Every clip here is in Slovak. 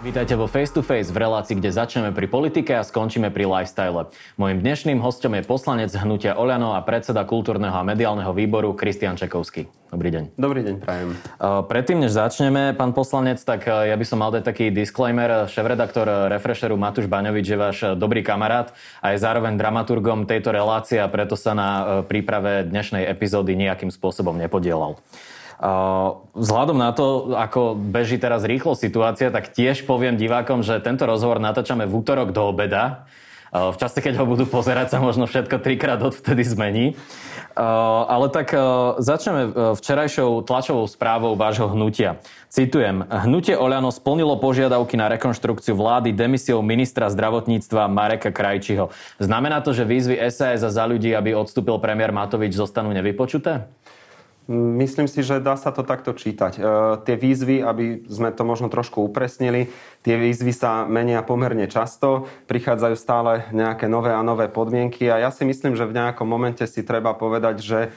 Vítajte vo Face to Face v relácii, kde začneme pri politike a skončíme pri lifestyle. Mojím dnešným hostom je poslanec hnutia Oľano a predseda kultúrneho a mediálneho výboru Kristian Čekovský. Dobrý deň. Dobrý deň, prajem. Predtým, než začneme, pán poslanec, tak ja by som mal dať taký disclaimer. Šéf-redaktor Refresheru Matúš Baňovič je váš dobrý kamarát a je zároveň dramaturgom tejto relácie a preto sa na príprave dnešnej epizódy nejakým spôsobom nepodielal. Vzhľadom na to, ako beží teraz rýchlo situácia, tak tiež poviem divákom, že tento rozhovor natáčame v útorok do obeda. V čase, keď ho budú pozerať, sa možno všetko trikrát odvtedy zmení. Ale tak začneme včerajšou tlačovou správou vášho hnutia. Citujem. Hnutie Oľano splnilo požiadavky na rekonštrukciu vlády demisiou ministra zdravotníctva Mareka Krajčiho. Znamená to, že výzvy SAS a za ľudí, aby odstúpil premiér Matovič, zostanú nevypočuté? Myslím si, že dá sa to takto čítať. E, tie výzvy, aby sme to možno trošku upresnili, tie výzvy sa menia pomerne často, prichádzajú stále nejaké nové a nové podmienky a ja si myslím, že v nejakom momente si treba povedať, že e,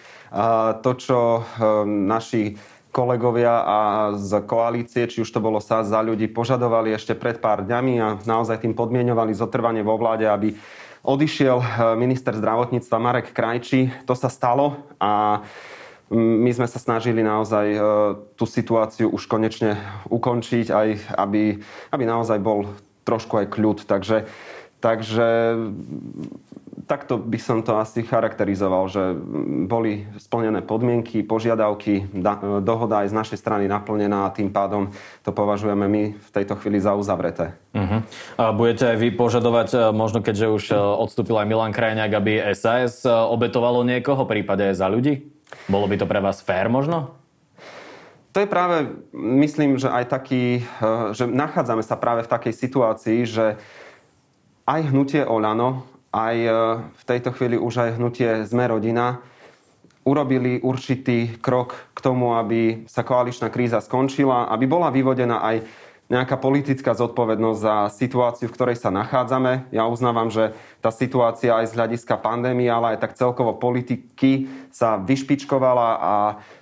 to, čo e, naši kolegovia a z koalície, či už to bolo sa za ľudí, požadovali ešte pred pár dňami a naozaj tým podmienovali zotrvanie vo vláde, aby odišiel minister zdravotníctva Marek Krajčí. To sa stalo a my sme sa snažili naozaj e, tú situáciu už konečne ukončiť, aj aby, aby naozaj bol trošku aj kľud. Takže, takže takto by som to asi charakterizoval, že boli splnené podmienky, požiadavky, dohoda aj z našej strany naplnená a tým pádom to považujeme my v tejto chvíli za uzavreté. Uh-huh. A budete aj vy požadovať, e, možno keďže už e, odstúpil aj Milan Krajňák, aby SAS obetovalo niekoho, prípade aj za ľudí? Bolo by to pre vás fér možno? To je práve, myslím, že aj taký, eh, že nachádzame sa práve v takej situácii, že aj hnutie Olano, aj eh, v tejto chvíli už aj hnutie Sme rodina urobili určitý krok k tomu, aby sa koaličná kríza skončila, aby bola vyvodená aj nejaká politická zodpovednosť za situáciu, v ktorej sa nachádzame. Ja uznávam, že tá situácia aj z hľadiska pandémie, ale aj tak celkovo politiky sa vyšpičkovala a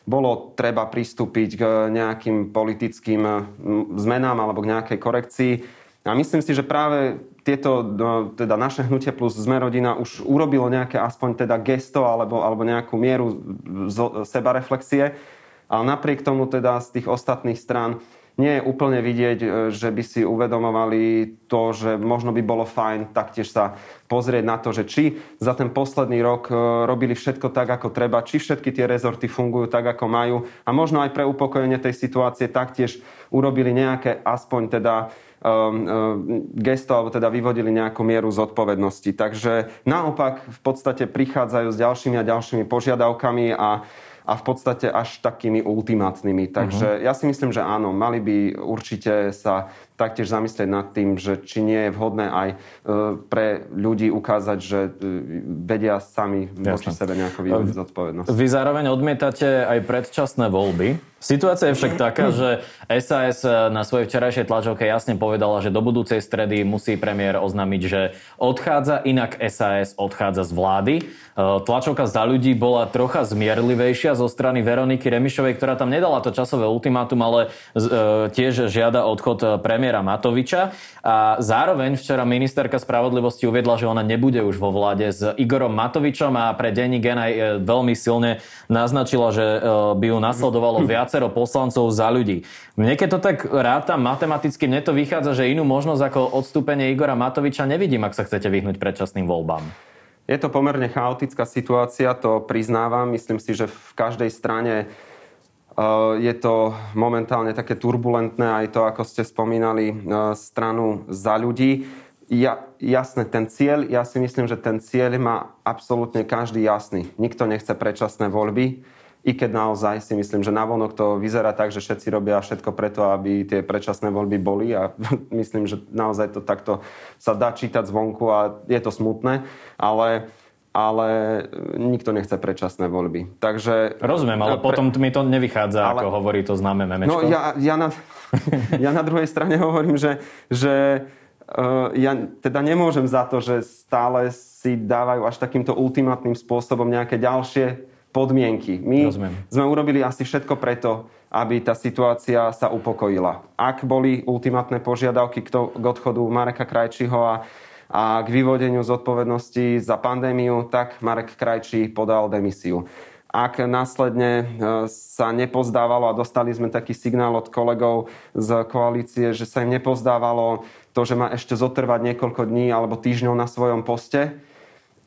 bolo treba pristúpiť k nejakým politickým zmenám alebo k nejakej korekcii. A myslím si, že práve tieto, no, teda naše hnutie plus sme rodina už urobilo nejaké aspoň teda gesto alebo, alebo nejakú mieru sebareflexie. Ale napriek tomu teda z tých ostatných strán nie je úplne vidieť, e, že by si uvedomovali to, že možno by bolo fajn taktiež sa pozrieť na to, že či za ten posledný rok e, robili všetko tak, ako treba, či všetky tie rezorty fungujú tak, ako majú a možno aj pre upokojenie tej situácie taktiež urobili nejaké aspoň teda um, um, gesto alebo teda vyvodili nejakú mieru zodpovednosti. Takže naopak v podstate prichádzajú s ďalšími a ďalšími požiadavkami a a v podstate až takými ultimátnymi. Takže uh-huh. ja si myslím, že áno, mali by určite sa taktiež zamyslieť nad tým, že či nie je vhodné aj e, pre ľudí ukázať, že e, vedia sami voči sebe nejako vyvodiť zodpovednosť. Vy zároveň odmietate aj predčasné voľby. Situácia je však taká, že SAS na svojej včerajšej tlačovke jasne povedala, že do budúcej stredy musí premiér oznámiť, že odchádza, inak SAS odchádza z vlády. E, tlačovka za ľudí bola trocha zmierlivejšia zo strany Veroniky Remišovej, ktorá tam nedala to časové ultimátum, ale tiež žiada odchod premiéra premiéra Matoviča a zároveň včera ministerka spravodlivosti uviedla, že ona nebude už vo vláde s Igorom Matovičom a pre denní gen aj e, veľmi silne naznačila, že e, by ju nasledovalo viacero poslancov za ľudí. Mne keď to tak rátam matematicky, mne to vychádza, že inú možnosť ako odstúpenie Igora Matoviča nevidím, ak sa chcete vyhnúť predčasným voľbám. Je to pomerne chaotická situácia, to priznávam. Myslím si, že v každej strane je to momentálne také turbulentné, aj to, ako ste spomínali, eh, stranu za ľudí. Ja, jasné, ten cieľ, ja si myslím, že ten cieľ má absolútne každý jasný. Nikto nechce predčasné voľby, i keď naozaj si myslím, že navonok to vyzerá tak, že všetci robia všetko preto, aby tie predčasné voľby boli a myslím, že naozaj to takto sa dá čítať zvonku a je to smutné, ale ale nikto nechce predčasné voľby. Takže, Rozumiem, ale pre... potom mi to nevychádza, ale... ako hovorí to známe memečko. No ja, ja, na, ja na druhej strane hovorím, že, že uh, ja teda nemôžem za to, že stále si dávajú až takýmto ultimátnym spôsobom nejaké ďalšie podmienky. My Rozumiem. sme urobili asi všetko preto, aby tá situácia sa upokojila. Ak boli ultimátne požiadavky k, to, k odchodu Mareka Krajčího a a k vyvodeniu zodpovednosti za pandémiu, tak Marek Krajčí podal demisiu. Ak následne e, sa nepozdávalo a dostali sme taký signál od kolegov z koalície, že sa im nepozdávalo to, že má ešte zotrvať niekoľko dní alebo týždňov na svojom poste,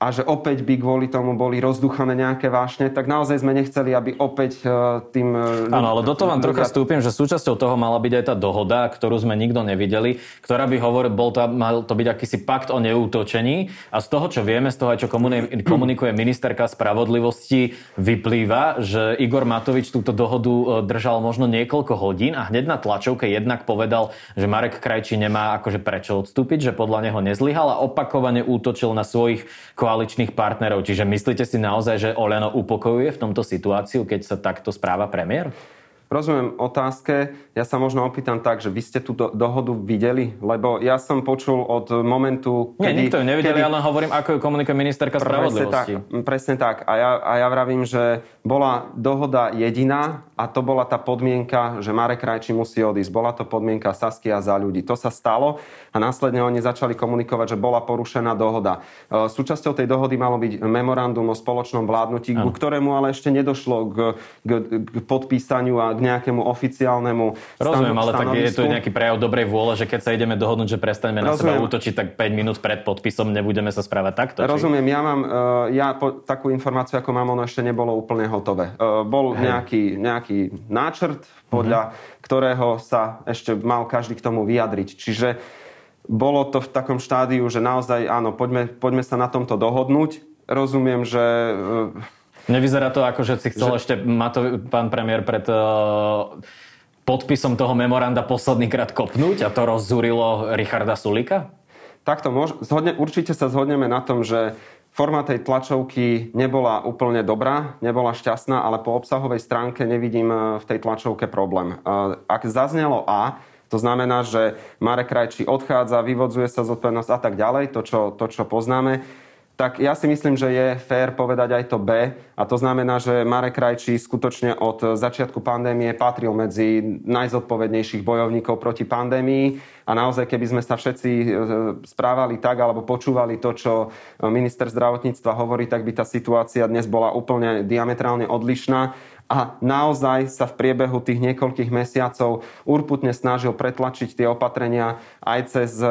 a že opäť by kvôli tomu boli rozduchané nejaké vášne, tak naozaj sme nechceli, aby opäť e, tým... E, Áno, ale do toho vám trocha stúpim, že súčasťou toho mala byť aj tá dohoda, ktorú sme nikto nevideli, ktorá by hovoril, bol to, mal to byť akýsi pakt o neútočení a z toho, čo vieme, z toho čo komunikuje ministerka spravodlivosti, vyplýva, že Igor Matovič túto dohodu e, držal možno niekoľko hodín a hneď na tlačovke jednak povedal, že Marek Krajčí nemá akože prečo odstúpiť, že podľa neho nezlyhal a opakovane útočil na svojich koaličných partnerov. Čiže myslíte si naozaj, že Oleno upokojuje v tomto situáciu, keď sa takto správa premiér? Rozumiem otázke. Ja sa možno opýtam tak, že vy ste tú do, dohodu videli? Lebo ja som počul od momentu, kedy... Nie, nikto ju nevideli, kedy... ale hovorím, ako ju komunikuje ministerka spravodlivosti. Presne tak. Presne tak. A ja, a ja vravím, že bola dohoda jediná a to bola tá podmienka, že Marek Krajčí musí odísť. Bola to podmienka Saskia za ľudí. To sa stalo a následne oni začali komunikovať, že bola porušená dohoda. E, súčasťou tej dohody malo byť memorandum o spoločnom vládnutí, ku ktorému ale ešte nedošlo k, k, k podpísaniu a k nejakému oficiálnemu Rozumiem, ale tak je to nejaký prejav dobrej vôle, že keď sa ideme dohodnúť, že prestaneme na seba útočiť, tak 5 minút pred podpisom nebudeme sa správať takto. Či? Rozumiem, ja mám, e, ja po, takú informáciu, ako mám, ono ešte nebolo úplne hotové. E, bol nejaký, nejaký náčrt, podľa mm-hmm. ktorého sa ešte mal každý k tomu vyjadriť. Čiže bolo to v takom štádiu, že naozaj áno, poďme, poďme sa na tomto dohodnúť. Rozumiem, že e, Nevyzerá to ako, že si chcel že... ešte Mato, pán premiér pred uh, podpisom toho memoranda posledný krát kopnúť a to rozzúrilo Richarda Sulika? Takto môž, zhodne, určite sa zhodneme na tom, že forma tej tlačovky nebola úplne dobrá, nebola šťastná, ale po obsahovej stránke nevidím e, v tej tlačovke problém. Ak zaznelo A, to znamená, že Marek Krajčí odchádza, vyvodzuje sa zodpovednosť a tak ďalej, to čo, to, čo poznáme, tak ja si myslím, že je fér povedať aj to B. A to znamená, že Marek Krajčí skutočne od začiatku pandémie patril medzi najzodpovednejších bojovníkov proti pandémii. A naozaj, keby sme sa všetci e, správali tak, alebo počúvali to, čo minister zdravotníctva hovorí, tak by tá situácia dnes bola úplne diametrálne odlišná a naozaj sa v priebehu tých niekoľkých mesiacov urputne snažil pretlačiť tie opatrenia aj cez e,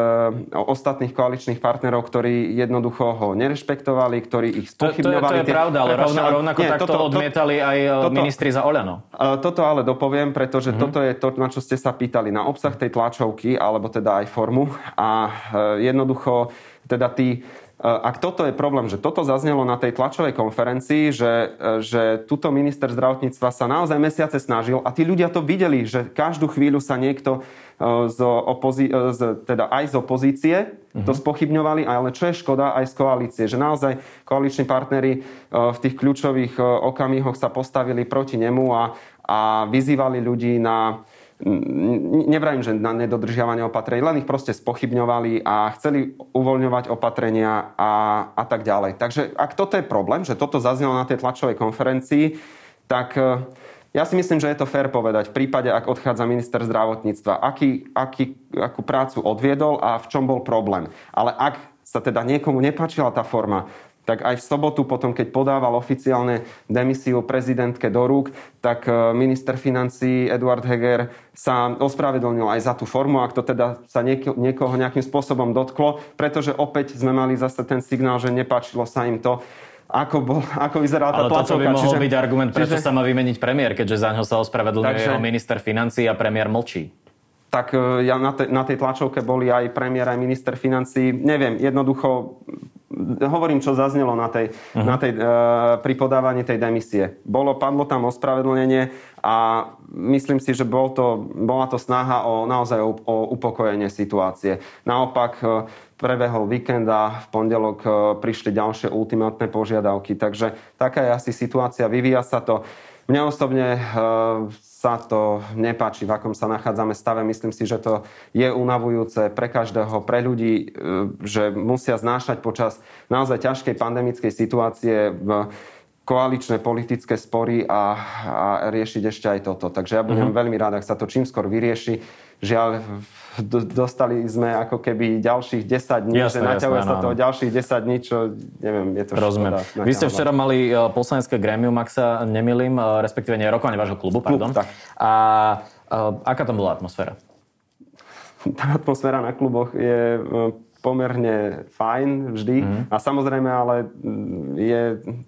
ostatných koaličných partnerov, ktorí jednoducho ho nerešpektovali, ktorí ich spochybňovali. To, to, je, to je pravda, ale rovna, rovnako nie, takto toto, odmietali aj e, toto, ministri za Oľano. E, toto ale dopoviem, pretože mm-hmm. toto je to, na čo ste sa pýtali, na obsah tej tlačovky, alebo teda aj formu. A jednoducho teda tí ak toto je problém, že toto zaznelo na tej tlačovej konferencii, že, že tuto minister zdravotníctva sa naozaj mesiace snažil a tí ľudia to videli, že každú chvíľu sa niekto e, z opozí- e, z, teda aj z opozície uh-huh. to mhm. spochybňovali, ale čo je škoda aj z koalície, že naozaj koaliční partnery e, v tých kľúčových okamihoch sa postavili proti nemu a, a vyzývali ľudí na nevrajím, že na nedodržiavanie opatrení, len ich proste spochybňovali a chceli uvoľňovať opatrenia a, a tak ďalej. Takže ak toto je problém, že toto zaznelo na tej tlačovej konferencii, tak e, ja si myslím, že je to fér povedať v prípade, ak odchádza minister zdravotníctva, aký, aký, akú prácu odviedol a v čom bol problém. Ale ak sa teda niekomu nepáčila tá forma, tak aj v sobotu potom, keď podával oficiálne demisiu prezidentke do rúk, tak e, minister financí Eduard Heger sa ospravedlnil aj za tú formu, ak to teda sa niekoho nejakým spôsobom dotklo, pretože opäť sme mali zase ten signál, že nepáčilo sa im to, ako, bol, ako vyzerala tá Ale toto by mohol čiže, byť argument, prečo čiže... sa má vymeniť premiér, keďže za ňo sa ospravedlňuje Takže... minister financí a premiér mlčí tak e, ja na, te, na tej tlačovke boli aj premiér, aj minister financí. Neviem, jednoducho hovorím, čo zaznelo na tej, uh-huh. na tej, uh, pri podávaní tej demisie. Bolo, padlo tam ospravedlnenie a myslím si, že bol to, bola to snaha o naozaj o, o upokojenie situácie. Naopak uh, prebehol víkend a v pondelok uh, prišli ďalšie ultimátne požiadavky. Takže taká je asi situácia, vyvíja sa to. Mne osobne uh, sa to nepáči, v akom sa nachádzame stave. Myslím si, že to je unavujúce pre každého, pre ľudí, e, že musia znášať počas naozaj ťažkej pandemickej situácie v koaličné politické spory a, a riešiť ešte aj toto. Takže ja budem mm-hmm. veľmi rád, ak sa to čím skôr vyrieši. Žiaľ, dostali sme ako keby ďalších 10 dní, jasne, že naťahuje sa to ďalších 10 dní, čo neviem, je to Rozumiem. Škoda, Vy ste včera mali e, poslanecké grémium, ak sa nemilím, e, respektíve nie rokovanie vášho klubu, pardon. Klub, tak. A, a aká tam bola atmosféra? Tá atmosféra na kluboch je pomerne fajn vždy. Mm. A samozrejme, ale je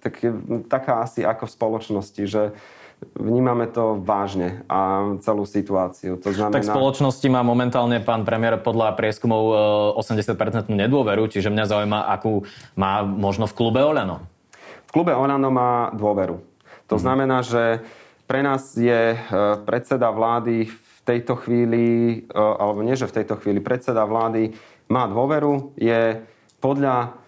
tak, taká asi ako v spoločnosti, že vnímame to vážne a celú situáciu. To znamená... Tak v spoločnosti má momentálne pán premiér podľa prieskumov 80% e, nedôveru, čiže mňa zaujíma, akú má možno v klube Olano. V klube Olano má dôveru. To mm. znamená, že pre nás je e, predseda vlády v tejto chvíli, e, alebo nie, že v tejto chvíli, predseda vlády má dôveru, je podľa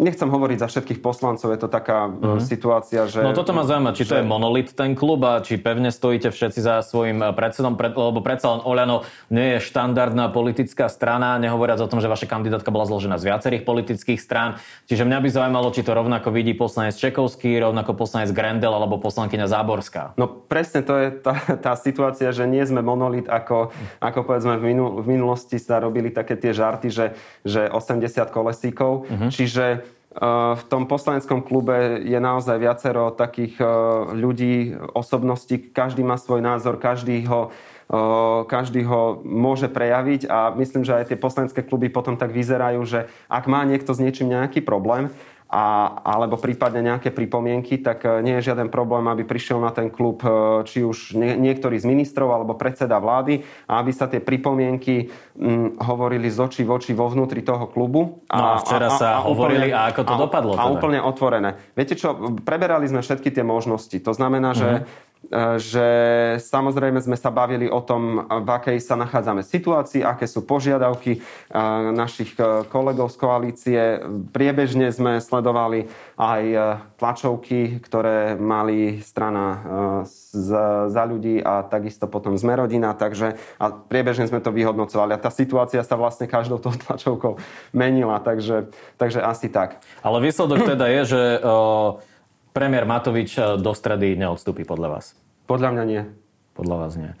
nechcem hovoriť za všetkých poslancov, je to taká mm-hmm. situácia, že... No toto ma zaujíma, či že... to je monolit ten klub a či pevne stojíte všetci za svojim e, predsedom, pred, lebo predsa len Oľano nie je štandardná politická strana, nehovoriac o tom, že vaša kandidátka bola zložená z viacerých politických strán. Čiže mňa by zaujímalo, či to rovnako vidí poslanec Čekovský, rovnako poslanec Grendel alebo poslankyňa Záborská. No presne to je tá, tá situácia, že nie sme monolit, ako, ako povedzme v, minul, v minulosti sa robili také tie žarty, že, že 80 kolesíkov Uh-huh. Čiže uh, v tom poslaneckom klube je naozaj viacero takých uh, ľudí, osobností, každý má svoj názor, každý ho, uh, každý ho môže prejaviť a myslím, že aj tie poslanecké kluby potom tak vyzerajú, že ak má niekto s niečím nejaký problém, a, alebo prípadne nejaké pripomienky, tak e, nie je žiaden problém, aby prišiel na ten klub e, či už nie, niektorý z ministrov alebo predseda vlády a aby sa tie pripomienky m, hovorili z očí v oči vo vnútri toho klubu. A, no a včera a, sa a, a hovorili úplne, a ako to a, dopadlo. Teda? A úplne otvorené. Viete čo, preberali sme všetky tie možnosti. To znamená, mm-hmm že samozrejme sme sa bavili o tom, v akej sa nachádzame situácii, aké sú požiadavky eh, našich eh, kolegov z koalície. Priebežne sme sledovali aj eh, tlačovky, ktoré mali strana za ľudí a takisto potom sme rodina, takže a priebežne sme to vyhodnocovali. A tá situácia sa vlastne každou tou tlačovkou menila, takže, takže asi tak. Ale výsledok teda je, že uh premiér Matovič eh, do stredy neodstúpi podľa vás? Podľa mňa nie. Podľa vás nie.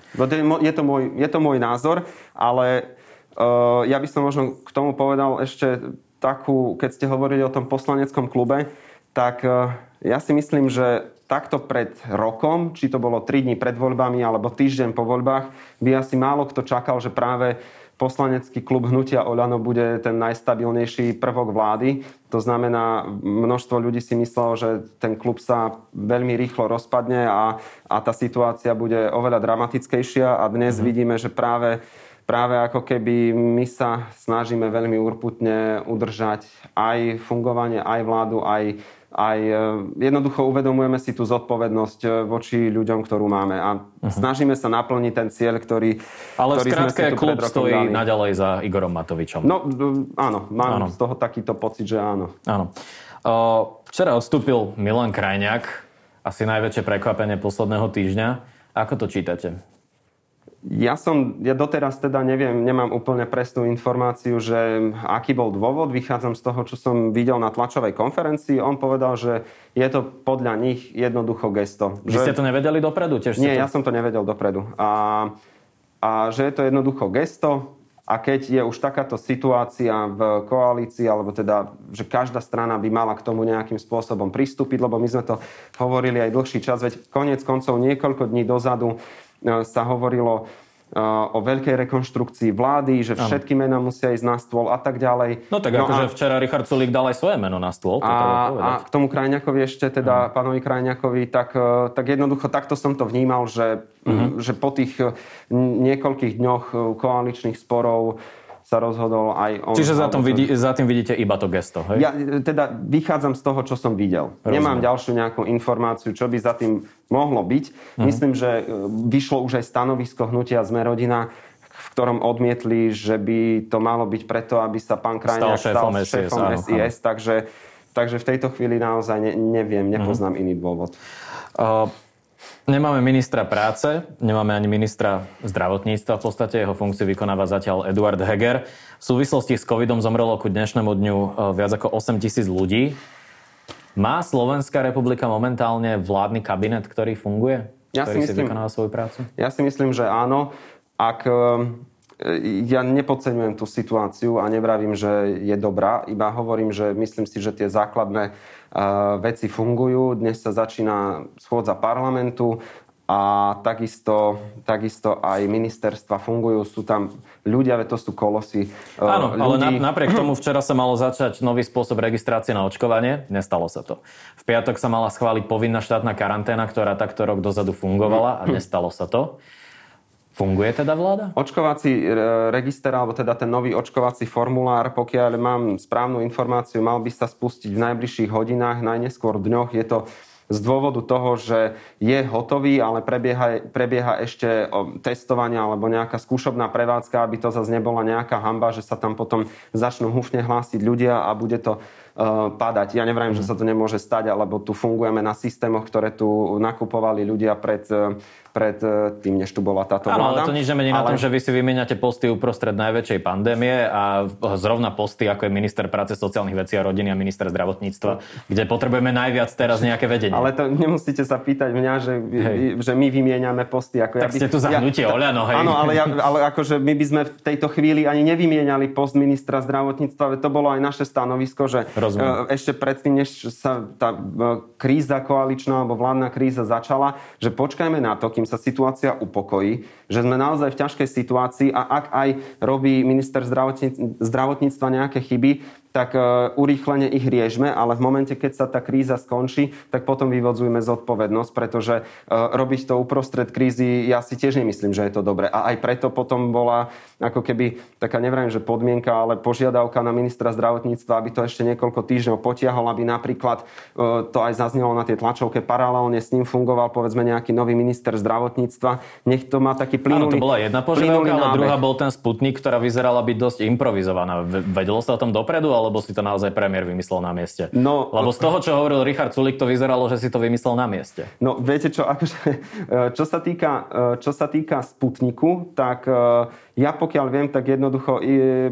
Je to môj, je to môj názor, ale uh, ja by som možno k tomu povedal ešte takú, keď ste hovorili o tom poslaneckom klube, tak uh, ja si myslím, že takto pred rokom, či to bolo 3 dní pred voľbami alebo týždeň po voľbách, by asi málo kto čakal, že práve poslanecký klub Hnutia Oľano bude ten najstabilnejší prvok vlády. To znamená, množstvo ľudí si myslelo, že ten klub sa veľmi rýchlo rozpadne a, a tá situácia bude oveľa dramatickejšia a dnes mm-hmm. vidíme, že práve práve ako keby my sa snažíme veľmi urputne udržať aj fungovanie, aj vládu, aj aj e, jednoducho uvedomujeme si tú zodpovednosť e, voči ľuďom, ktorú máme a uh-huh. snažíme sa naplniť ten cieľ, ktorý Ale ktorý sme si tu klub stojí dali. naďalej za Igorom Matovičom. No áno, mám áno. z toho takýto pocit, že áno. Áno. Včera odstúpil Milan Krajňák, asi najväčšie prekvapenie posledného týždňa. Ako to čítate? Ja som, ja doteraz teda neviem, nemám úplne presnú informáciu, že aký bol dôvod. Vychádzam z toho, čo som videl na tlačovej konferencii. On povedal, že je to podľa nich jednoducho gesto. Vy že... ste to nevedeli dopredu? Tiež Nie, to... ja som to nevedel dopredu. A, a že je to jednoducho gesto. A keď je už takáto situácia v koalícii, alebo teda, že každá strana by mala k tomu nejakým spôsobom pristúpiť, lebo my sme to hovorili aj dlhší čas, veď konec koncov niekoľko dní dozadu sa hovorilo e, o veľkej rekonštrukcii vlády, že všetky mená musia ísť na stôl a tak ďalej. No tak no akože včera Richard Sulík dal aj svoje meno na stôl. A, a k tomu Krajňakovi ešte, teda uh-huh. pánovi Krajňakovi, tak, e, tak jednoducho takto som to vnímal, že, uh-huh. že po tých niekoľkých dňoch koaličných sporov sa rozhodol aj on. Čiže za, tom vidí, za tým vidíte iba to gesto, hej? Ja teda vychádzam z toho, čo som videl. Rozumiem. Nemám ďalšiu nejakú informáciu, čo by za tým mohlo byť. Mhm. Myslím, že e, vyšlo už aj stanovisko hnutia Sme rodina, v ktorom odmietli, že by to malo byť preto, aby sa pán Krajniak stal šéfom, stal šéfom SIS, SIS takže, takže v tejto chvíli naozaj ne, neviem, nepoznám mm-hmm. iný dôvod. Uh, Nemáme ministra práce, nemáme ani ministra zdravotníctva. V podstate jeho funkciu vykonáva zatiaľ Eduard Heger. V súvislosti s covidom zomrelo ku dnešnému dňu e, viac ako 8 tisíc ľudí. Má Slovenská republika momentálne vládny kabinet, ktorý funguje? Ja ktorý si, myslím, si vykonáva svoju prácu? Ja si myslím, že áno. Ak e, ja nepodceňujem tú situáciu a nevravím, že je dobrá, iba hovorím, že myslím si, že tie základné veci fungujú. Dnes sa začína schôdza parlamentu a takisto, takisto aj ministerstva fungujú. Sú tam ľudia, to sú kolosy e, Áno, ľudí. ale napriek tomu včera sa malo začať nový spôsob registrácie na očkovanie. Nestalo sa to. V piatok sa mala schváliť povinná štátna karanténa, ktorá takto rok dozadu fungovala a nestalo sa to. Funguje teda vláda? Očkovací e, register, alebo teda ten nový očkovací formulár, pokiaľ mám správnu informáciu, mal by sa spustiť v najbližších hodinách, najneskôr dňoch. Je to z dôvodu toho, že je hotový, ale prebieha, prebieha ešte testovanie alebo nejaká skúšobná prevádzka, aby to zase nebola nejaká hamba, že sa tam potom začnú húfne hlásiť ľudia a bude to uh, padať. Ja nevrajím, že sa to nemôže stať, alebo tu fungujeme na systémoch, ktoré tu nakupovali ľudia pred uh, pred e, tým, než tu bola táto Áno, ale to nič nemení ale... na tom, že vy si vymeniate posty uprostred najväčšej pandémie a zrovna posty, ako je minister práce, sociálnych vecí a rodiny a minister zdravotníctva, kde potrebujeme najviac teraz nejaké vedenie. Ale to nemusíte sa pýtať mňa, že, že my vymieňame posty. Ako tak ja by, ste tu zahnutie ja, Oľano, hej. Áno, ale, ja, ale akože my by sme v tejto chvíli ani nevymieniali post ministra zdravotníctva, to bolo aj naše stanovisko, že Rozumiem. E, ešte predtým, než sa tá e, kríza koaličná alebo vládna kríza začala, že počkajme na to, kým kým sa situácia upokojí, že sme naozaj v ťažkej situácii a ak aj robí minister zdravotníctva nejaké chyby, tak e, urýchlene ich riežme, ale v momente, keď sa tá kríza skončí, tak potom vyvodzujeme zodpovednosť, pretože e, robiť to uprostred krízy, ja si tiež nemyslím, že je to dobre. A aj preto potom bola ako keby taká, neviem, že podmienka, ale požiadavka na ministra zdravotníctva, aby to ešte niekoľko týždňov potiahol, aby napríklad e, to aj zaznelo na tie tlačovke, paralelne s ním fungoval povedzme nejaký nový minister zdravotníctva. Nech to má taký plynulý... Áno, to bola jedna požiadavka, ale druhá bol ten Sputnik, ktorá vyzerala byť dosť improvizovaná. Vedelo sa o tom dopredu, alebo si to naozaj premiér vymyslel na mieste? No, Lebo z toho, čo hovoril Richard Sulik, to vyzeralo, že si to vymyslel na mieste. No, viete čo, akože, čo sa týka, čo sa týka Sputniku, tak ja pokiaľ viem, tak jednoducho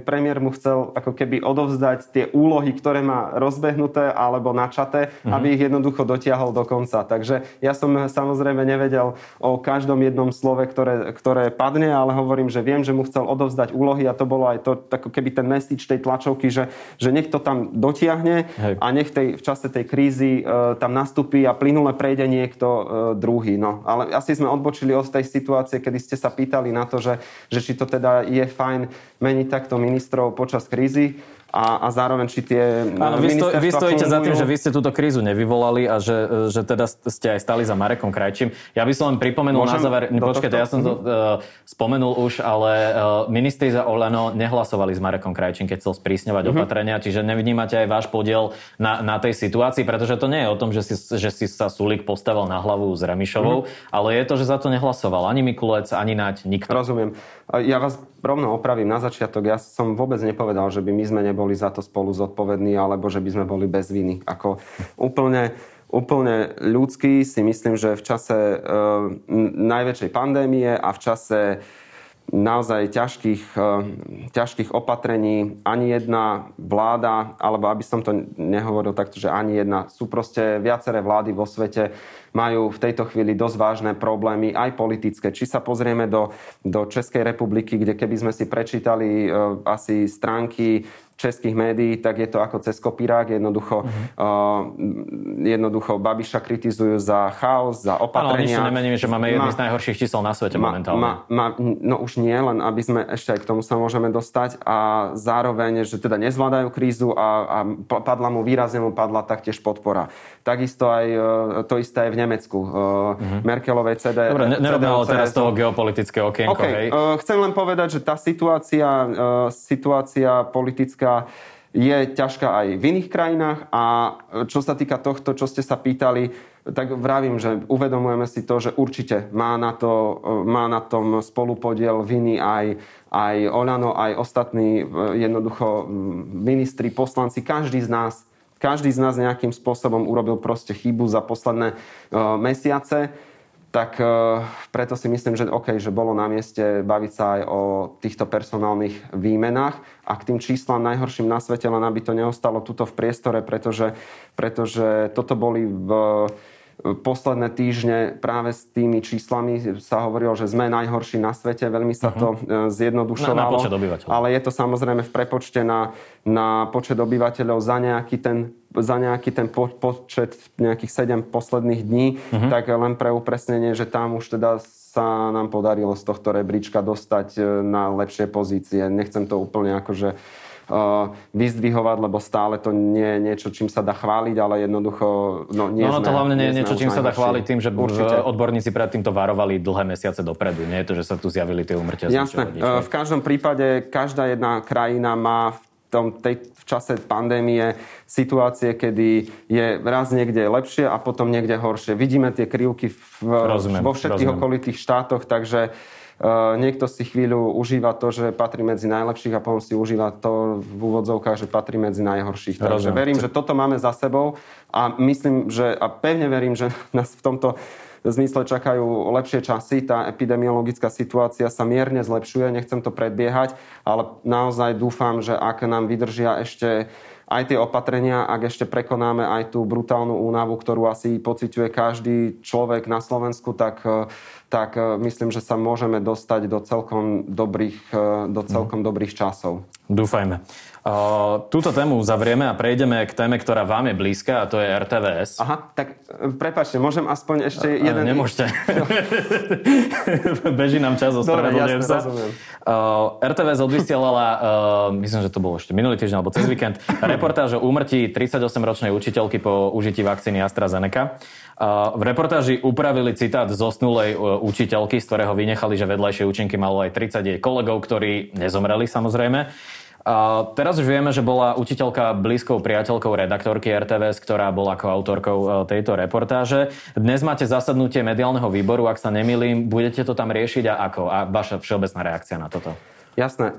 premiér mu chcel ako keby odovzdať tie úlohy, ktoré má rozbehnuté alebo načaté, mm-hmm. aby ich jednoducho dotiahol do konca. Takže ja som samozrejme nevedel o každom jednom slove, ktoré, ktoré padne, ale hovorím, že viem, že mu chcel odovzdať úlohy a to bolo aj to, ako keby ten message tej tlačovky, že, že nech to tam dotiahne Hej. a nech tej, v čase tej krízy e, tam nastúpi a plynule prejde niekto e, druhý. No. Ale asi sme odbočili od tej situácie, kedy ste sa pýtali na to, že, že či to teda je fajn meniť takto ministrov počas krízy a, a zároveň či tie Áno, vy, sto, vy stojíte fungujú. za tým, že vy ste túto krízu nevyvolali a že, že teda ste aj stali za Marekom Krajčím. Ja by som len pripomenul Môžem na záver, počkajte, ja som to uh, spomenul už, ale uh, ministri za Olano nehlasovali s Marekom Krajčím, keď chcel sprísňovať mm-hmm. opatrenia, čiže nevnímate aj váš podiel na, na tej situácii, pretože to nie je o tom, že si, že si sa Sulik postavil na hlavu s Remišovou, mm-hmm. ale je to, že za to nehlasoval ani Mikulec, ani Naď, nikto. Rozumiem. Ja vás rovno opravím na začiatok. Ja som vôbec nepovedal, že by my sme neboli za to spolu zodpovední, alebo že by sme boli bez viny. Ako úplne, úplne ľudský si myslím, že v čase e, najväčšej pandémie a v čase naozaj ťažkých, e, ťažkých opatrení ani jedna vláda, alebo aby som to nehovoril takto, že ani jedna, sú proste viaceré vlády vo svete, majú v tejto chvíli dosť vážne problémy, aj politické. Či sa pozrieme do, do Českej republiky, kde keby sme si prečítali e, asi stránky českých médií, tak je to ako cez kopírák. Jednoducho, uh-huh. uh, jednoducho Babiša kritizujú za chaos, za opatrenia. Áno, nemeníme, že máme jedný z najhorších čísel na svete ma, momentálne. Ma, ma, no už nie, len aby sme ešte aj k tomu sa môžeme dostať a zároveň, že teda nezvládajú krízu a, a padla mu, výrazne mu padla taktiež podpora. Takisto aj e, to isté aj v Nemecku. Uh-huh. Merkelovej CD. Dobre, nerobme ale teraz toho geopolitické okienko. Okay. Hej. Uh, chcem len povedať, že tá situácia, uh, situácia politická je ťažká aj v iných krajinách a čo sa týka tohto, čo ste sa pýtali, tak vravím, že uvedomujeme si to, že určite má na, to, má na tom spolupodiel viny aj, aj Olano, aj ostatní jednoducho ministri, poslanci, každý z nás každý z nás nejakým spôsobom urobil proste chybu za posledné uh, mesiace, tak uh, preto si myslím, že OK, že bolo na mieste baviť sa aj o týchto personálnych výmenách a k tým číslam najhorším na svete, len aby to neostalo tuto v priestore, pretože, pretože toto boli v posledné týždne práve s tými číslami sa hovorilo, že sme najhorší na svete, veľmi sa to uh-huh. zjednodušovalo. Na, na počet obyvateľov. Ale je to samozrejme v prepočte na, na počet obyvateľov za nejaký ten za nejaký ten po, počet nejakých 7 posledných dní, uh-huh. tak len pre upresnenie, že tam už teda sa nám podarilo z tohto rebríčka dostať e, na lepšie pozície. Nechcem to úplne akože vyzdvihovať, lebo stále to nie je niečo, čím sa dá chváliť, ale jednoducho no, nie no, sme, to hlavne nie je niečo, čím sa dá chváliť tým, že Určite. odborníci predtým to varovali dlhé mesiace dopredu. Nie je to, že sa tu zjavili tie umrtia. Jasné. Uh, v každom prípade každá jedna krajina má v tom, tej, v čase pandémie situácie, kedy je raz niekde lepšie a potom niekde horšie. Vidíme tie krivky v, rozumiem, vo všetkých rozumiem. okolitých štátoch, takže uh, Eh, niekto si chvíľu užíva to, že patrí medzi najlepších a potom si užíva to v úvodzovkách, že patrí medzi najhorších. Takže verím, že toto máme za sebou a myslím, že a pevne verím, že nás v tomto zmysle čakajú lepšie časy. Tá epidemiologická situácia sa mierne zlepšuje, nechcem to predbiehať, ale naozaj dúfam, že ak nám vydržia ešte aj tie opatrenia, ak ešte prekonáme aj tú brutálnu únavu, ktorú asi pociťuje každý človek na Slovensku, tak, eh, tak eh, myslím, že sa môžeme dostať do celkom dobrých, eh, do celkom dobrých časov. Dúfajme. Túto tému zavrieme a prejdeme k téme, ktorá vám je blízka a to je RTVS. Aha, tak e, prepačte, môžem aspoň ešte a, jeden... Nemôžete. Beží nám čas, ospravedlňujem sa. Uh, RTVS odvysielala, uh, myslím, že to bolo ešte minulý týždeň alebo cez víkend, reportáž o úmrtí 38-ročnej učiteľky po užití vakcíny AstraZeneca. Uh, v reportáži upravili citát zosnulej uh, učiteľky, z ktorého vynechali, že vedľajšie účinky malo aj 30 jej kolegov, ktorí nezomreli samozrejme. A teraz už vieme, že bola učiteľka blízkou priateľkou redaktorky RTVS, ktorá bola ako autorkou e, tejto reportáže. Dnes máte zasadnutie mediálneho výboru, ak sa nemýlim, budete to tam riešiť a ako? A vaša všeobecná reakcia na toto? Jasné. E,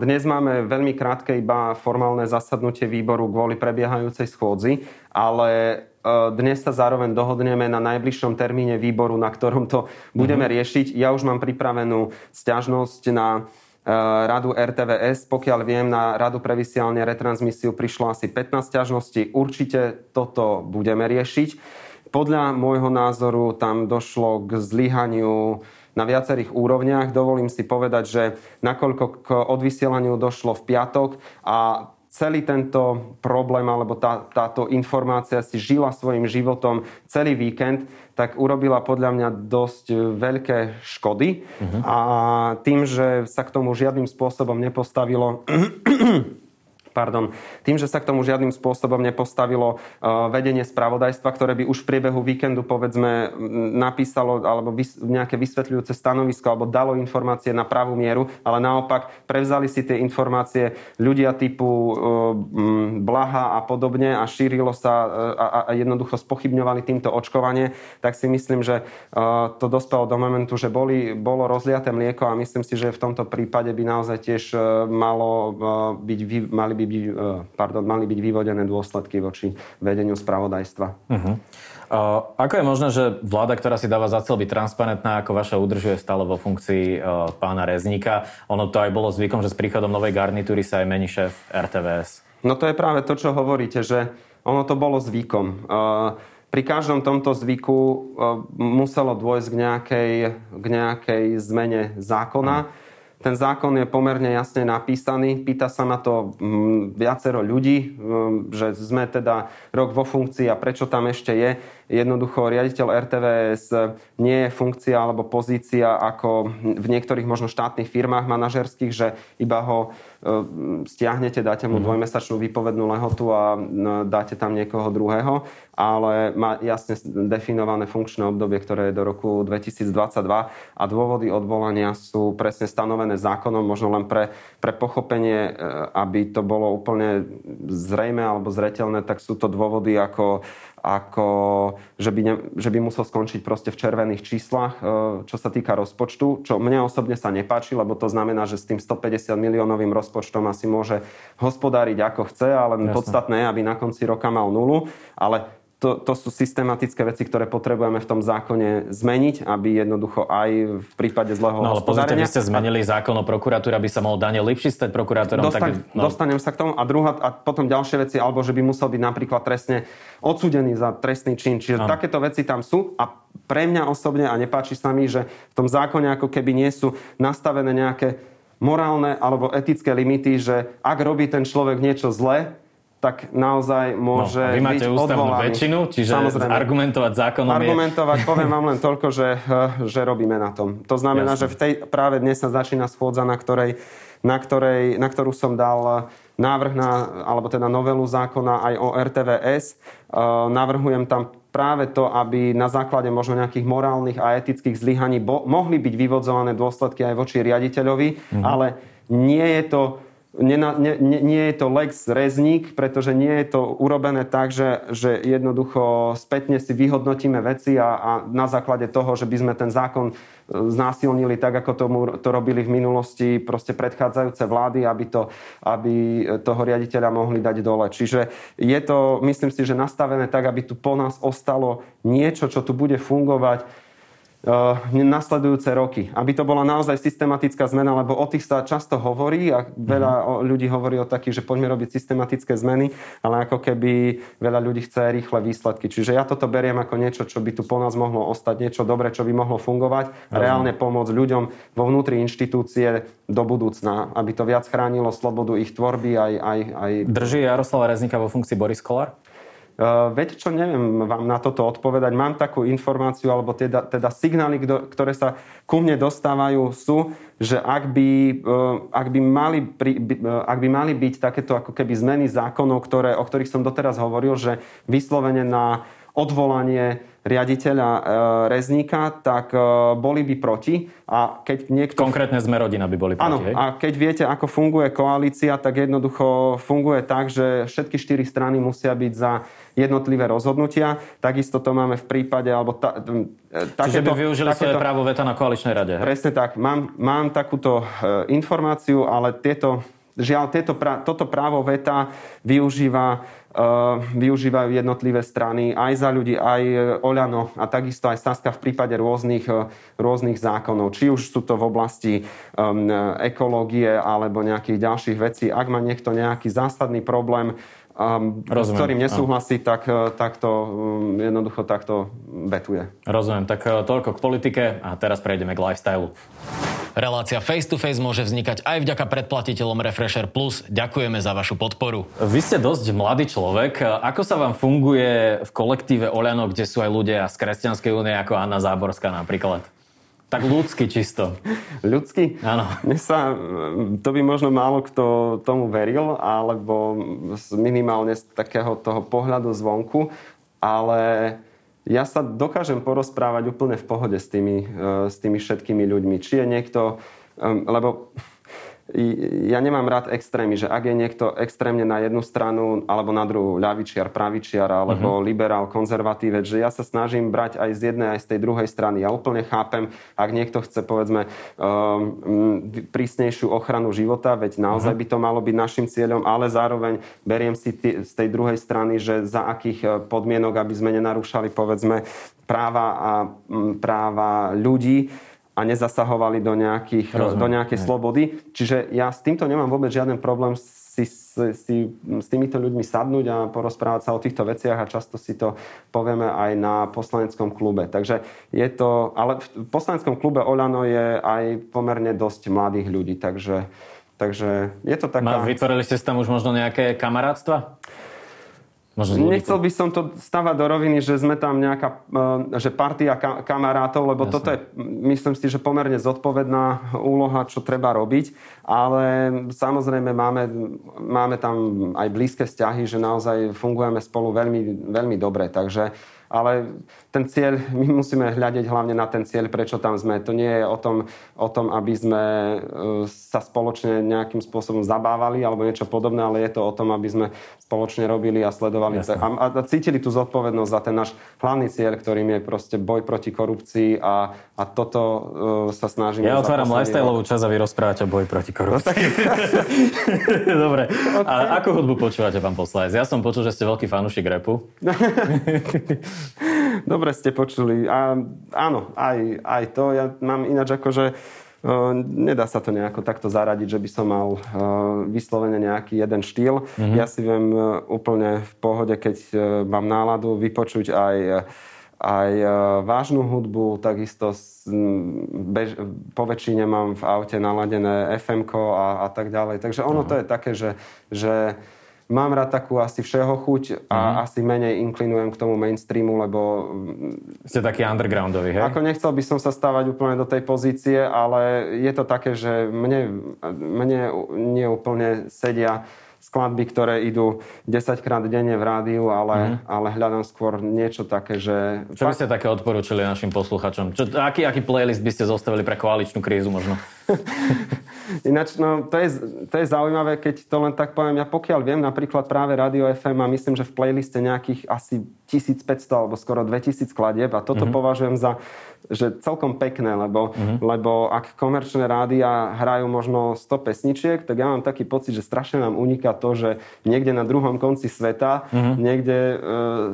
dnes máme veľmi krátke iba formálne zasadnutie výboru kvôli prebiehajúcej schôdzi, ale dnes sa zároveň dohodneme na najbližšom termíne výboru, na ktorom to budeme mm-hmm. riešiť. Ja už mám pripravenú stiažnosť na Eh, radu RTVS. Pokiaľ viem, na radu pre vysielanie retransmisiu prišlo asi 15 ťažností. Určite toto budeme riešiť. Podľa môjho názoru tam došlo k zlyhaniu na viacerých úrovniach. Dovolím si povedať, že nakoľko k odvysielaniu došlo v piatok a celý tento problém alebo tá, táto informácia si žila svojim životom celý víkend, tak urobila podľa mňa dosť veľké škody. Uh-huh. A tým, že sa k tomu žiadnym spôsobom nepostavilo pardon, tým, že sa k tomu žiadnym spôsobom nepostavilo uh, vedenie spravodajstva, ktoré by už v priebehu víkendu povedzme napísalo alebo nejaké vysvetľujúce stanovisko alebo dalo informácie na pravú mieru, ale naopak prevzali si tie informácie ľudia typu uh, Blaha a podobne a šírilo sa uh, a, jednoducho spochybňovali týmto očkovanie, tak si myslím, že to dospelo do momentu, že boli, bolo rozliaté mlieko a myslím si, že v tomto prípade by naozaj tiež malo byť, mali by by byť, e, pardon, mali byť vyvodené dôsledky voči vedeniu spravodajstva. Uh-huh. Uh, ako je možné, že vláda, ktorá si dáva za cieľ byť transparentná, ako vaša udržuje stále vo funkcii uh, pána Rezníka? Ono to aj bolo zvykom, že s príchodom novej garnitúry sa aj mení šéf RTVS. No to je práve to, čo hovoríte, že ono to bolo zvykom. Uh, pri každom tomto zvyku muselo dôjsť k nejakej, k nejakej zmene zákona. Ten zákon je pomerne jasne napísaný. Pýta sa na to mm, viacero ľudí, mm, že sme teda rok vo funkcii a prečo tam ešte je. Jednoducho riaditeľ RTVS nie je funkcia alebo pozícia ako v niektorých možno štátnych firmách manažerských, že iba ho stiahnete, dáte mu mhm. dvojmesačnú výpovednú lehotu a dáte tam niekoho druhého, ale má jasne definované funkčné obdobie, ktoré je do roku 2022 a dôvody odvolania sú presne stanovené zákonom, možno len pre, pre pochopenie, e, aby to bolo úplne zrejme alebo zretelné, tak sú to dôvody ako ako že by, ne, že by musel skončiť proste v červených číslach, e, čo sa týka rozpočtu, čo mne osobne sa nepáči, lebo to znamená, že s tým 150 miliónovým rozpočtom asi môže hospodáriť ako chce, ale Jasne. podstatné je, aby na konci roka mal nulu. Ale to, to sú systematické veci, ktoré potrebujeme v tom zákone zmeniť, aby jednoducho aj v prípade zlého no, ale pozrite, vy ste zmenili zákon o prokuratúre, aby sa mohol Daniel Lipšic stať prokurátorom. Dostan, tak, no. Dostanem sa k tomu. A druhá, a potom ďalšie veci, alebo že by musel byť napríklad trestne odsudený za trestný čin. Čiže ano. takéto veci tam sú a pre mňa osobne, a nepáči sa mi, že v tom zákone ako keby nie sú nastavené nejaké morálne alebo etické limity, že ak robí ten človek niečo zlé, tak naozaj môže no, vy máte byť ústavnú odvolaný. väčšinu, čiže Samozrejme. argumentovať zákonom Argumentovať, je... poviem vám len toľko, že, eh, že robíme na tom. To znamená, Jasne. že v tej práve dnes sa začína schôdza, na, ktorej, na, ktorej, na ktorú som dal návrh na, alebo teda novelu zákona aj o RTVS. Eh, navrhujem tam práve to, aby na základe možno nejakých morálnych a etických zlyhaní bo- mohli byť vyvodzované dôsledky aj voči riaditeľovi, mm-hmm. ale nie je to nie, nie, nie je to lex rezník, pretože nie je to urobené tak, že, že jednoducho spätne si vyhodnotíme veci a, a na základe toho, že by sme ten zákon e, znásilnili tak, ako tomu, to robili v minulosti proste predchádzajúce vlády, aby, to, aby toho riaditeľa mohli dať dole. Čiže je to, myslím si, že nastavené tak, aby tu po nás ostalo niečo, čo tu bude fungovať nasledujúce roky. Aby to bola naozaj systematická zmena, lebo o tých sa často hovorí a veľa mm-hmm. ľudí hovorí o takých, že poďme robiť systematické zmeny, ale ako keby veľa ľudí chce rýchle výsledky. Čiže ja toto beriem ako niečo, čo by tu po nás mohlo ostať, niečo dobré, čo by mohlo fungovať, mm-hmm. reálne pomôcť ľuďom vo vnútri inštitúcie do budúcna, aby to viac chránilo slobodu ich tvorby aj... aj, aj... Drží Jaroslava Reznika vo funkcii Boris Kolár? Uh, viete čo, neviem vám na toto odpovedať. Mám takú informáciu, alebo teda, teda signály, ktoré sa ku mne dostávajú, sú, že ak by, uh, ak by, mali, pri, uh, ak by mali byť takéto ako keby zmeny zákonov, ktoré, o ktorých som doteraz hovoril, že vyslovene na odvolanie riaditeľa e, Rezníka, tak e, boli by proti. A keď niekto... Konkrétne sme rodina by boli proti, Áno, hej? a keď viete, ako funguje koalícia, tak jednoducho funguje tak, že všetky štyri strany musia byť za jednotlivé rozhodnutia. Takisto to máme v prípade, alebo ta, e, takéto, Čiže by využili takéto, svoje právo veta na koaličnej rade. Hej? Presne tak. Mám, mám takúto e, informáciu, ale tieto, žiaľ, tieto, toto právo veta využíva Eh, využívajú jednotlivé strany aj za ľudí, aj eh, Oľano a takisto aj Saska v prípade rôznych, rôznych zákonov. Či už sú to v oblasti um, ekológie alebo nejakých ďalších vecí. Ak má niekto nejaký zásadný problém, um, s ktorým nesúhlasí, tak, tak to um, jednoducho takto betuje. Rozumiem. Tak toľko k politike a teraz prejdeme k lifestyle. Relácia Face to Face môže vznikať aj vďaka predplatiteľom Refresher Plus. Ďakujeme za vašu podporu. Vy ste dosť mladý človek. Ako sa vám funguje v kolektíve Oľano, kde sú aj ľudia z Kresťanskej únie ako Anna Záborská napríklad? Tak ľudsky čisto. ľudsky? Áno. Mne sa, to by možno málo kto tomu veril, alebo minimálne z takého toho pohľadu zvonku, ale ja sa dokážem porozprávať úplne v pohode s tými, e, s tými všetkými ľuďmi. Či je niekto, lebo ja nemám rád extrémy, že ak je niekto extrémne na jednu stranu alebo na druhú ľavičiar, pravičiar alebo uh-huh. liberál, konzervatívec, že ja sa snažím brať aj z jednej, aj z tej druhej strany. Ja úplne chápem, ak niekto chce povedzme um, prísnejšiu ochranu života, veď naozaj uh-huh. by to malo byť našim cieľom, ale zároveň beriem si t- z tej druhej strany, že za akých e, podmienok, aby sme nenarúšali povedzme práva a práva ľudí, a nezasahovali do, nejakých, do nejakej Hej. slobody. Čiže ja s týmto nemám vôbec žiaden problém si si s týmito ľuďmi sadnúť a porozprávať sa o týchto veciach a často si to povieme aj na poslaneckom klube. Takže je to, ale v poslaneckom klube Oľano je aj pomerne dosť mladých ľudí, takže, takže je to taká... Vytvorili ste tam už možno nejaké kamarátstva? Možno Nechcel by som to stavať do roviny, že sme tam nejaká, e, že partia kamarátov, lebo Jasne. toto je, myslím si, že pomerne zodpovedná úloha, čo treba robiť, ale samozrejme máme, máme tam aj blízke vzťahy, že naozaj fungujeme spolu veľmi, veľmi dobre, takže ale ten cieľ, my musíme hľadiť hlavne na ten cieľ, prečo tam sme. To nie je o tom, o tom aby sme e, sa spoločne nejakým spôsobom zabávali alebo niečo podobné, ale je to o tom, aby sme spoločne robili a sledovali a, a cítili tú zodpovednosť za ten náš hlavný cieľ, ktorým je proste boj proti korupcii a, a toto uh, sa snažíme... Ja otváram lifestyleovú časť a vy rozprávate o boji proti korupcii. No, Dobre. Okay. A akú hudbu počúvate, pán poslanec? Ja som počul, že ste veľký fanúšik repu. Dobre ste počuli. A, áno, aj, aj to. Ja mám ináč akože nedá sa to nejako takto zaradiť, že by som mal uh, vyslovene nejaký jeden štýl. Mm-hmm. Ja si viem uh, úplne v pohode, keď mám náladu, vypočuť aj aj vážnu hudbu, takisto bež, po väčšine mám v aute naladené fm a, a tak ďalej. Takže ono uh-huh. to je také, že, že mám rád takú asi všeho chuť a mm. asi menej inklinujem k tomu mainstreamu, lebo... Mm, Ste taký undergroundový, hej? Ako nechcel by som sa stávať úplne do tej pozície, ale je to také, že mne, mne nie úplne sedia skladby, ktoré idú 10 krát denne v rádiu, ale, mm. ale hľadám skôr niečo také, že... Čo by ste také odporúčili našim posluchačom? Čo, aký, aký playlist by ste zostavili pre koaličnú krízu možno? Ináč, no, to je, to je zaujímavé, keď to len tak poviem. Ja pokiaľ viem, napríklad práve Radio FM a myslím, že v playliste nejakých asi 1500 alebo skoro 2000 skladieb a toto mm-hmm. považujem za že celkom pekné, lebo, mm-hmm. lebo ak komerčné rádia hrajú možno 100 pesničiek, tak ja mám taký pocit, že strašne nám uniká to, že niekde na druhom konci sveta, mm-hmm. niekde e,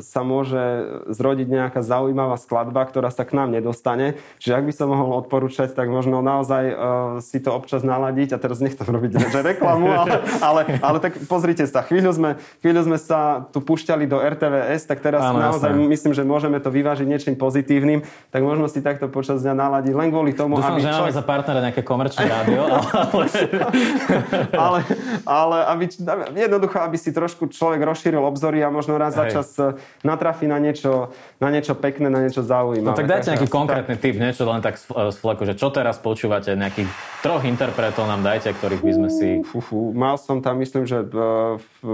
sa môže zrodiť nejaká zaujímavá skladba, ktorá sa k nám nedostane. Čiže ak by som mohol odporúčať, tak možno naozaj e, si to občas naladiť a teraz nechcem robiť že reklamu, ale, ale, ale tak pozrite sa, chvíľu sme, chvíľu sme sa tu pušťali do RTVS, tak teraz Áno, naozaj jasne. myslím, že môžeme to vyvážiť niečím pozitívnym, tak možno si takto počas dňa naladiť len kvôli tomu, Dúfam, aby že človek... za partnera nejaké komerčné rádio, ale... ale, ale aby, jednoducho, aby si trošku človek rozšíril obzory a možno raz Hej. za čas e, natrafi na niečo, na niečo pekné, na niečo zaujímavé. No tak dajte nejaký konkrétny tak... typ, niečo len tak z fleku, že čo teraz počúvate, nejakých troch interpretov nám dajte, ktorých by sme si... Fú, mal som tam, myslím, že v, v,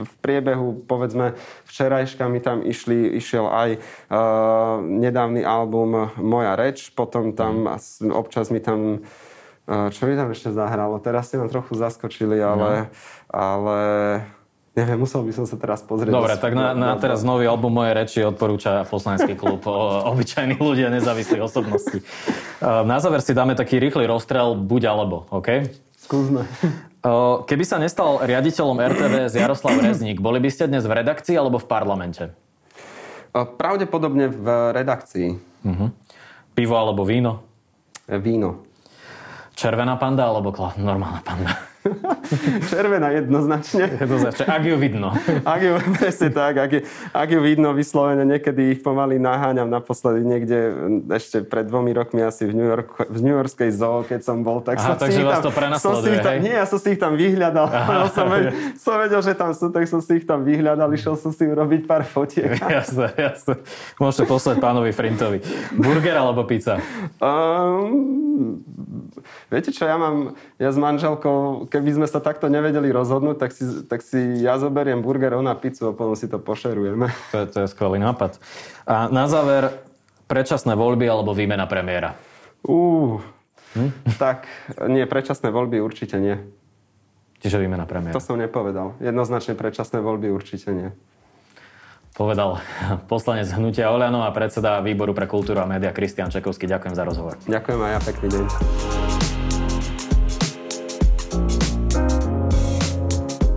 v priebehu, povedzme, včerajška mi tam išli, išiel aj uh, nedávny album moja reč, potom tam mm. občas mi tam čo mi tam ešte zahralo? Teraz ste ma trochu zaskočili, ale, no. ale neviem, musel by som sa teraz pozrieť. Dobre, tak na, na teraz nový album Moje reči odporúča poslanecký klub o obyčajní ľudia nezávislých osobností. Na záver si dáme taký rýchly rozstrel buď alebo, OK? Skúsme. Keby sa nestal riaditeľom RTV z Jaroslav Rezník, boli by ste dnes v redakcii alebo v parlamente? Pravdepodobne v redakcii. Uh-huh. Pivo alebo víno? Víno. Červená panda alebo normálna panda? Červená jednoznačne. Jednoznačne, ak ju vidno. ak ju, presne tak, ak, je, ak ju vidno vyslovene, niekedy ich pomaly naháňam naposledy niekde ešte pred dvomi rokmi asi v, New York, v New Yorkskej zoo, keď som bol, tak Aha, som takže si vás tam, to prenasleduje, tam, Nie, ja som si ich tam vyhľadal. som, vedel, som vedel, že tam sú, tak som si ich tam vyhľadal, išiel som si urobiť pár fotiek. jasné, jasné. Môžete poslať pánovi Frintovi. Burger alebo pizza? Um, viete čo, ja mám, ja s manželkou keby sme sa takto nevedeli rozhodnúť, tak si, tak si ja zoberiem burger, ona pizzu a potom si to pošerujeme. To je, to je skvelý nápad. A na záver, predčasné voľby alebo výmena premiéra? Uh, hm? tak nie, predčasné voľby určite nie. Čiže výmena premiéra. To som nepovedal. Jednoznačne predčasné voľby určite nie. Povedal poslanec Hnutia Oliano a predseda Výboru pre kultúru a média Kristian Čekovský. Ďakujem za rozhovor. Ďakujem aj ja, pekný deň.